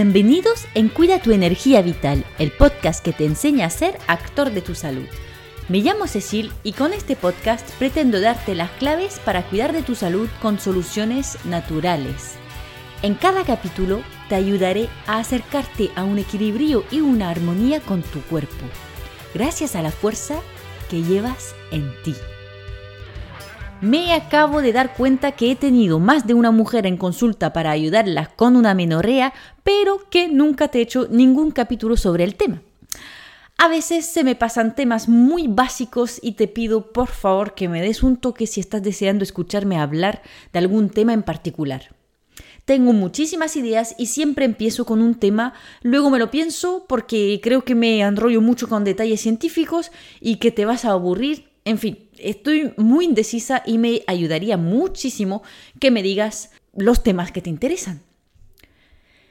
Bienvenidos en Cuida tu energía vital, el podcast que te enseña a ser actor de tu salud. Me llamo Cecil y con este podcast pretendo darte las claves para cuidar de tu salud con soluciones naturales. En cada capítulo te ayudaré a acercarte a un equilibrio y una armonía con tu cuerpo, gracias a la fuerza que llevas en ti. Me acabo de dar cuenta que he tenido más de una mujer en consulta para ayudarlas con una menorrea, pero que nunca te he hecho ningún capítulo sobre el tema. A veces se me pasan temas muy básicos y te pido por favor que me des un toque si estás deseando escucharme hablar de algún tema en particular. Tengo muchísimas ideas y siempre empiezo con un tema, luego me lo pienso porque creo que me enrollo mucho con detalles científicos y que te vas a aburrir. En fin, estoy muy indecisa y me ayudaría muchísimo que me digas los temas que te interesan.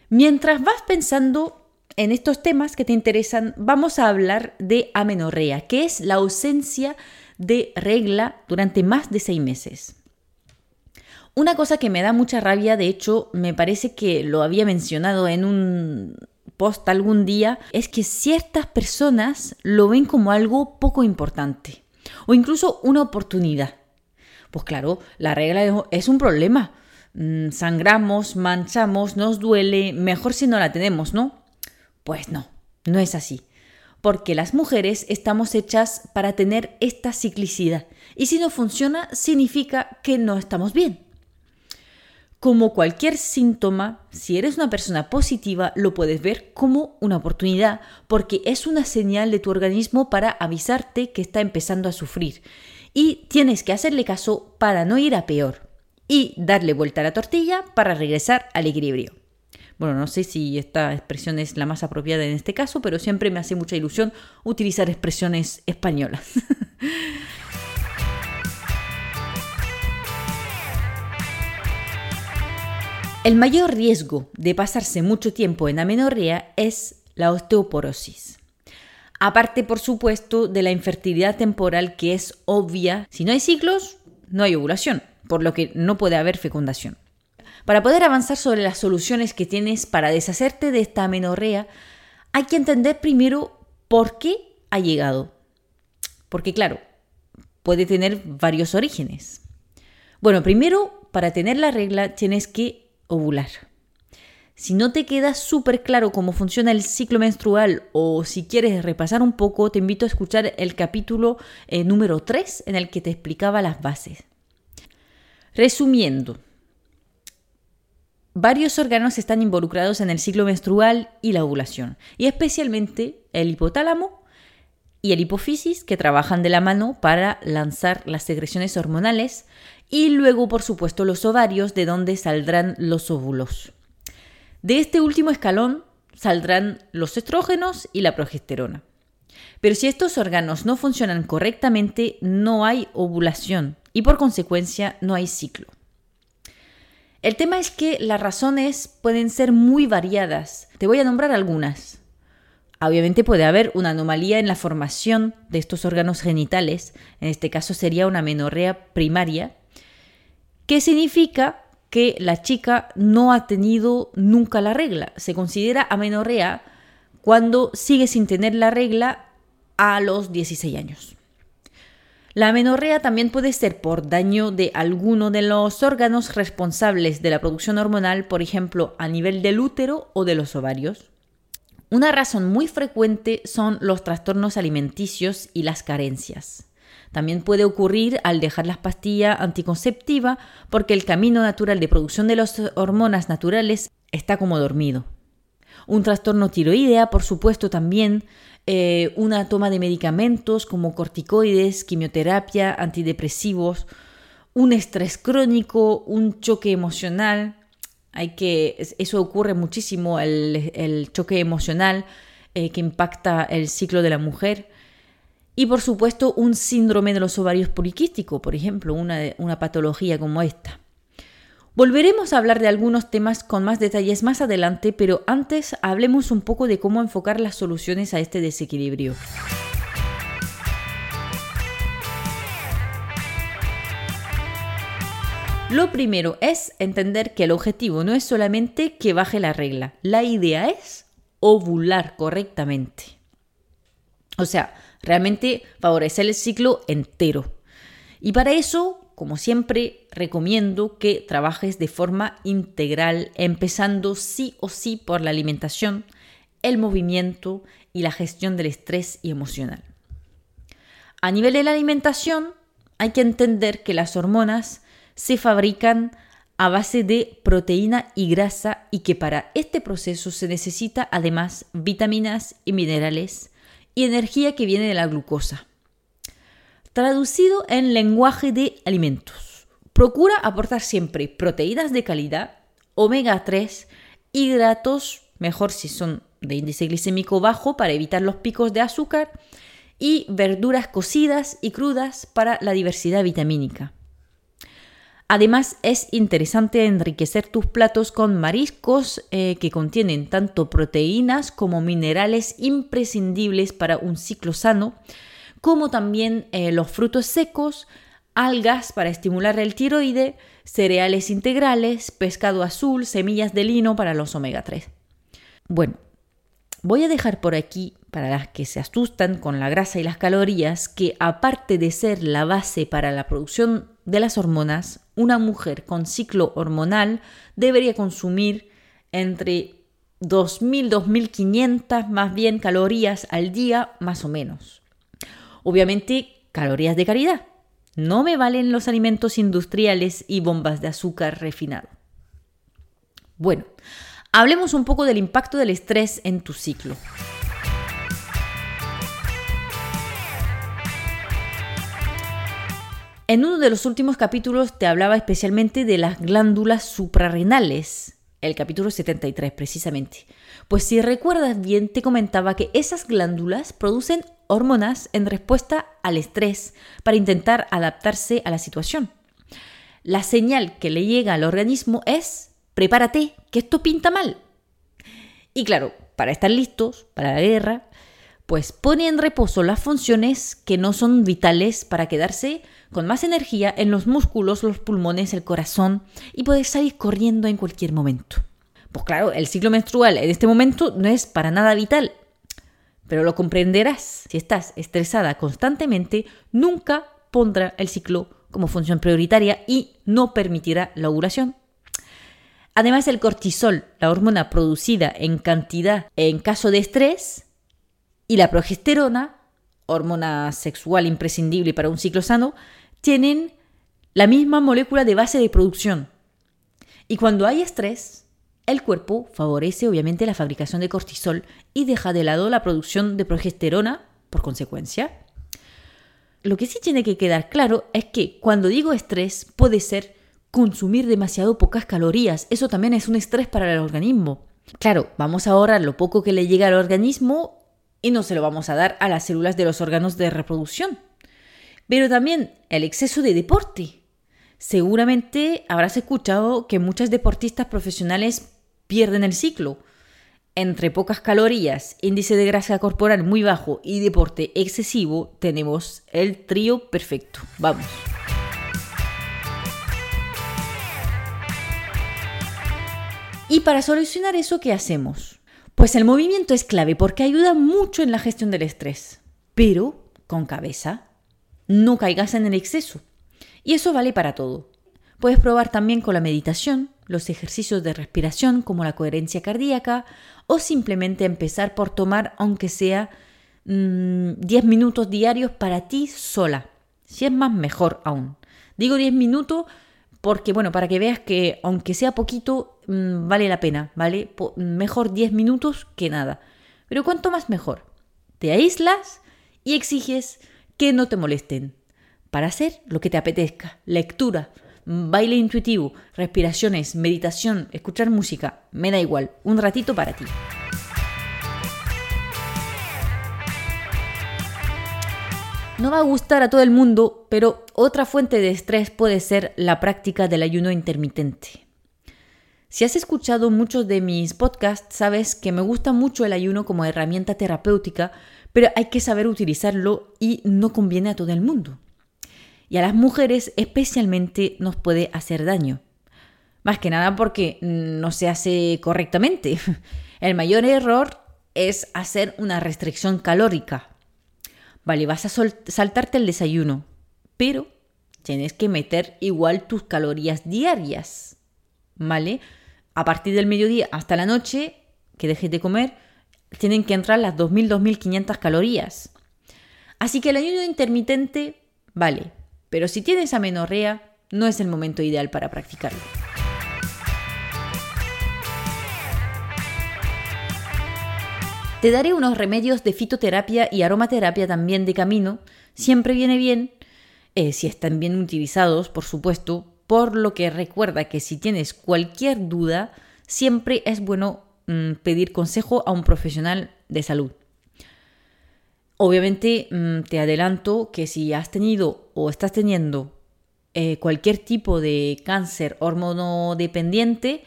Mientras vas pensando en estos temas que te interesan, vamos a hablar de amenorrea, que es la ausencia de regla durante más de seis meses. Una cosa que me da mucha rabia, de hecho, me parece que lo había mencionado en un post algún día, es que ciertas personas lo ven como algo poco importante o incluso una oportunidad. Pues claro, la regla es un problema. Mm, sangramos, manchamos, nos duele, mejor si no la tenemos, ¿no? Pues no, no es así. Porque las mujeres estamos hechas para tener esta ciclicidad. Y si no funciona, significa que no estamos bien. Como cualquier síntoma, si eres una persona positiva, lo puedes ver como una oportunidad, porque es una señal de tu organismo para avisarte que está empezando a sufrir. Y tienes que hacerle caso para no ir a peor. Y darle vuelta a la tortilla para regresar al equilibrio. Bueno, no sé si esta expresión es la más apropiada en este caso, pero siempre me hace mucha ilusión utilizar expresiones españolas. El mayor riesgo de pasarse mucho tiempo en amenorrea es la osteoporosis. Aparte, por supuesto, de la infertilidad temporal que es obvia. Si no hay ciclos, no hay ovulación, por lo que no puede haber fecundación. Para poder avanzar sobre las soluciones que tienes para deshacerte de esta amenorrea, hay que entender primero por qué ha llegado. Porque claro, puede tener varios orígenes. Bueno, primero, para tener la regla tienes que ovular. Si no te queda súper claro cómo funciona el ciclo menstrual o si quieres repasar un poco, te invito a escuchar el capítulo eh, número 3 en el que te explicaba las bases. Resumiendo, varios órganos están involucrados en el ciclo menstrual y la ovulación, y especialmente el hipotálamo y el hipofisis que trabajan de la mano para lanzar las secreciones hormonales y luego, por supuesto, los ovarios, de donde saldrán los óvulos. De este último escalón saldrán los estrógenos y la progesterona. Pero si estos órganos no funcionan correctamente, no hay ovulación y por consecuencia no hay ciclo. El tema es que las razones pueden ser muy variadas. Te voy a nombrar algunas. Obviamente puede haber una anomalía en la formación de estos órganos genitales, en este caso sería una menorrea primaria, ¿Qué significa que la chica no ha tenido nunca la regla. Se considera amenorrea cuando sigue sin tener la regla a los 16 años. La amenorrea también puede ser por daño de alguno de los órganos responsables de la producción hormonal, por ejemplo, a nivel del útero o de los ovarios. Una razón muy frecuente son los trastornos alimenticios y las carencias. También puede ocurrir al dejar las pastillas anticonceptiva porque el camino natural de producción de las hormonas naturales está como dormido. Un trastorno tiroidea, por supuesto, también eh, una toma de medicamentos como corticoides, quimioterapia, antidepresivos, un estrés crónico, un choque emocional. Hay que, eso ocurre muchísimo, el, choque emocional eh, que impacta el ciclo de la mujer. Y por supuesto un síndrome de los ovarios poliquísticos, por ejemplo, una, una patología como esta. Volveremos a hablar de algunos temas con más detalles más adelante, pero antes hablemos un poco de cómo enfocar las soluciones a este desequilibrio. Lo primero es entender que el objetivo no es solamente que baje la regla, la idea es ovular correctamente. O sea, realmente favorecer el ciclo entero. Y para eso, como siempre, recomiendo que trabajes de forma integral, empezando sí o sí por la alimentación, el movimiento y la gestión del estrés y emocional. A nivel de la alimentación, hay que entender que las hormonas se fabrican a base de proteína y grasa y que para este proceso se necesita además vitaminas y minerales y energía que viene de la glucosa. Traducido en lenguaje de alimentos, procura aportar siempre proteínas de calidad, omega 3, hidratos, mejor si son de índice glicémico bajo para evitar los picos de azúcar, y verduras cocidas y crudas para la diversidad vitamínica. Además, es interesante enriquecer tus platos con mariscos eh, que contienen tanto proteínas como minerales imprescindibles para un ciclo sano, como también eh, los frutos secos, algas para estimular el tiroide, cereales integrales, pescado azul, semillas de lino para los omega 3. Bueno, voy a dejar por aquí, para las que se asustan con la grasa y las calorías, que aparte de ser la base para la producción de las hormonas, una mujer con ciclo hormonal debería consumir entre 2.000, 2.500 más bien calorías al día, más o menos. Obviamente, calorías de calidad. No me valen los alimentos industriales y bombas de azúcar refinado. Bueno, hablemos un poco del impacto del estrés en tu ciclo. En uno de los últimos capítulos te hablaba especialmente de las glándulas suprarrenales, el capítulo 73 precisamente. Pues si recuerdas bien, te comentaba que esas glándulas producen hormonas en respuesta al estrés para intentar adaptarse a la situación. La señal que le llega al organismo es, prepárate, que esto pinta mal. Y claro, para estar listos para la guerra, pues pone en reposo las funciones que no son vitales para quedarse con más energía en los músculos, los pulmones, el corazón y poder salir corriendo en cualquier momento. Pues claro, el ciclo menstrual en este momento no es para nada vital, pero lo comprenderás. Si estás estresada constantemente, nunca pondrá el ciclo como función prioritaria y no permitirá la ovulación. Además, el cortisol, la hormona producida en cantidad en caso de estrés, y la progesterona, hormona sexual imprescindible para un ciclo sano, tienen la misma molécula de base de producción. Y cuando hay estrés, el cuerpo favorece obviamente la fabricación de cortisol y deja de lado la producción de progesterona por consecuencia. Lo que sí tiene que quedar claro es que cuando digo estrés puede ser consumir demasiado pocas calorías. Eso también es un estrés para el organismo. Claro, vamos a ahorrar lo poco que le llega al organismo y no se lo vamos a dar a las células de los órganos de reproducción. Pero también el exceso de deporte. Seguramente habrás escuchado que muchas deportistas profesionales pierden el ciclo. Entre pocas calorías, índice de grasa corporal muy bajo y deporte excesivo, tenemos el trío perfecto. Vamos. Y para solucionar eso, ¿qué hacemos? Pues el movimiento es clave porque ayuda mucho en la gestión del estrés, pero con cabeza. No caigas en el exceso. Y eso vale para todo. Puedes probar también con la meditación, los ejercicios de respiración como la coherencia cardíaca o simplemente empezar por tomar aunque sea 10 mm, minutos diarios para ti sola. Si es más, mejor aún. Digo 10 minutos porque, bueno, para que veas que aunque sea poquito, mm, vale la pena, ¿vale? mejor 10 minutos que nada. Pero cuanto más mejor. Te aíslas y exiges que no te molesten. Para hacer lo que te apetezca. Lectura, baile intuitivo, respiraciones, meditación, escuchar música. Me da igual. Un ratito para ti. No va a gustar a todo el mundo, pero otra fuente de estrés puede ser la práctica del ayuno intermitente. Si has escuchado muchos de mis podcasts, sabes que me gusta mucho el ayuno como herramienta terapéutica, pero hay que saber utilizarlo y no conviene a todo el mundo. y a las mujeres especialmente nos puede hacer daño. Más que nada porque no se hace correctamente. El mayor error es hacer una restricción calórica. Vale, vas a saltarte el desayuno, pero tienes que meter igual tus calorías diarias. ¿Vale? A partir del mediodía hasta la noche, que dejes de comer, tienen que entrar las 2.000-2.500 calorías. Así que el ayuno intermitente vale, pero si tienes amenorrea, no es el momento ideal para practicarlo. Te daré unos remedios de fitoterapia y aromaterapia también de camino. Siempre viene bien, eh, si están bien utilizados, por supuesto, por lo que recuerda que si tienes cualquier duda, siempre es bueno mm, pedir consejo a un profesional de salud. Obviamente mm, te adelanto que si has tenido o estás teniendo eh, cualquier tipo de cáncer hormonodependiente,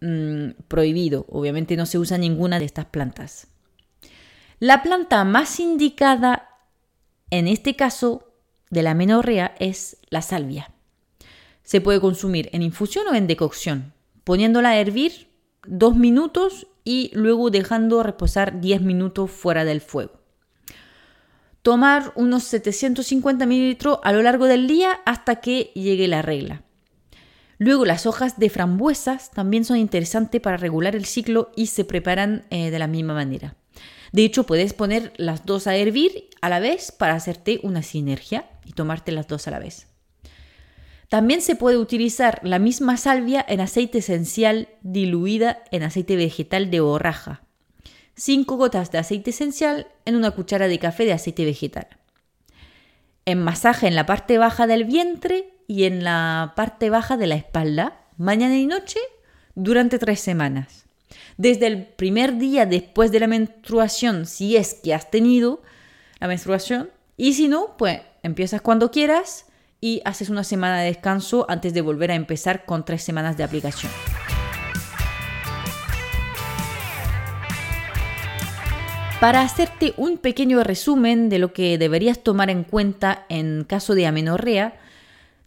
mm, prohibido. Obviamente no se usa ninguna de estas plantas. La planta más indicada en este caso de la menorrea es la salvia. Se puede consumir en infusión o en decocción, poniéndola a hervir dos minutos y luego dejando reposar 10 minutos fuera del fuego. Tomar unos 750 mililitros a lo largo del día hasta que llegue la regla. Luego las hojas de frambuesas también son interesantes para regular el ciclo y se preparan eh, de la misma manera. De hecho, puedes poner las dos a hervir a la vez para hacerte una sinergia y tomarte las dos a la vez. También se puede utilizar la misma salvia en aceite esencial diluida en aceite vegetal de borraja. 5 gotas de aceite esencial en una cuchara de café de aceite vegetal. En masaje en la parte baja del vientre y en la parte baja de la espalda, mañana y noche, durante tres semanas desde el primer día después de la menstruación, si es que has tenido la menstruación, y si no, pues empiezas cuando quieras y haces una semana de descanso antes de volver a empezar con tres semanas de aplicación. Para hacerte un pequeño resumen de lo que deberías tomar en cuenta en caso de amenorrea,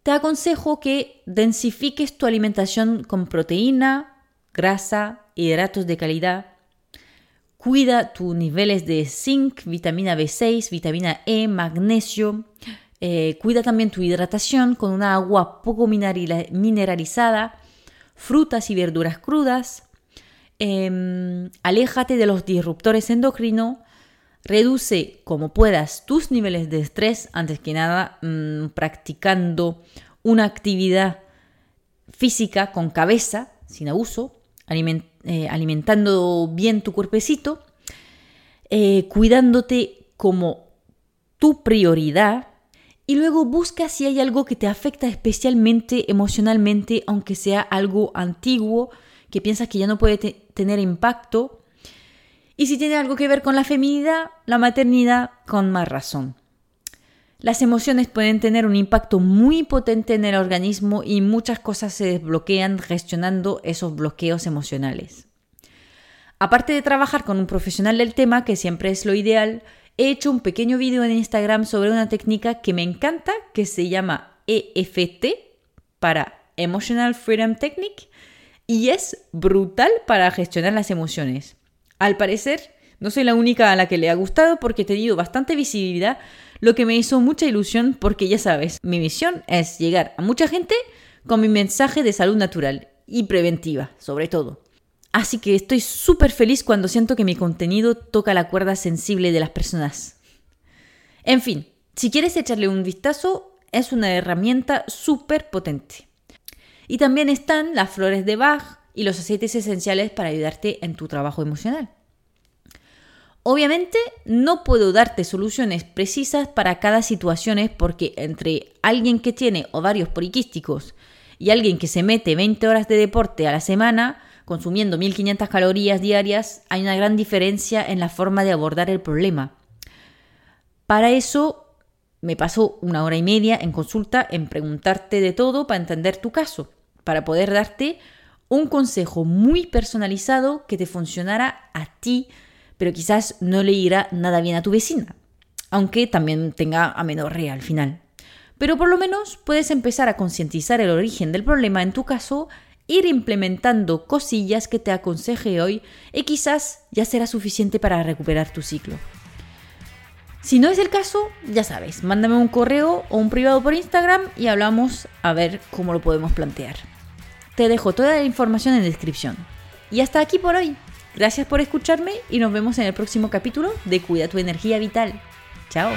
te aconsejo que densifiques tu alimentación con proteína, grasa, hidratos de calidad. Cuida tus niveles de zinc, vitamina B6, vitamina E, magnesio. Eh, cuida también tu hidratación con una agua poco mineralizada, frutas y verduras crudas. Em, aléjate de los disruptores endocrinos. Reduce como puedas tus niveles de estrés, antes que nada mm, practicando una actividad física con cabeza, sin abuso, eh, alimentando bien tu cuerpecito, eh, cuidándote como tu prioridad y luego busca si hay algo que te afecta especialmente emocionalmente, aunque sea algo antiguo, que piensas que ya no puede tener impacto. Y si tiene algo que ver con la feminidad, la maternidad, con más razón. Las emociones pueden tener un impacto muy potente en el organismo y muchas cosas se desbloquean gestionando esos bloqueos emocionales. Aparte de trabajar con un profesional del tema, que siempre es lo ideal, he hecho un pequeño vídeo en Instagram sobre una técnica que me encanta, que se llama EFT para Emotional Freedom Technique y es brutal para gestionar las emociones. Al parecer, no soy la única a la que le ha gustado porque he tenido bastante visibilidad lo que me hizo mucha ilusión porque ya sabes, mi misión es llegar a mucha gente con mi mensaje de salud natural y preventiva, sobre todo. Así que estoy súper feliz cuando siento que mi contenido toca la cuerda sensible de las personas. En fin, si quieres echarle un vistazo, es una herramienta súper potente. Y también están las flores de Bach y los aceites esenciales para ayudarte en tu trabajo emocional. Obviamente no puedo darte soluciones precisas para cada situación porque entre alguien que tiene ovarios poliquísticos y alguien que se mete 20 horas de deporte a la semana consumiendo 1500 calorías diarias, hay una gran diferencia en la forma de abordar el problema. Para eso me paso una hora y media en consulta en preguntarte de todo para entender tu caso, para poder darte un consejo muy personalizado que te funcionara a ti pero quizás no le irá nada bien a tu vecina, aunque también tenga amenorrea al final. pero por lo menos puedes empezar a concientizar el origen del problema en tu caso, ir implementando cosillas que te aconseje hoy y quizás ya será suficiente para recuperar tu ciclo. Si no es el caso, ya sabes, mándame un correo o un privado por Instagram y hablamos a ver cómo lo podemos plantear. Te dejo toda la información en descripción. Y hasta aquí por hoy. Gracias por escucharme y nos vemos en el próximo capítulo de Cuida tu energía vital. Chao.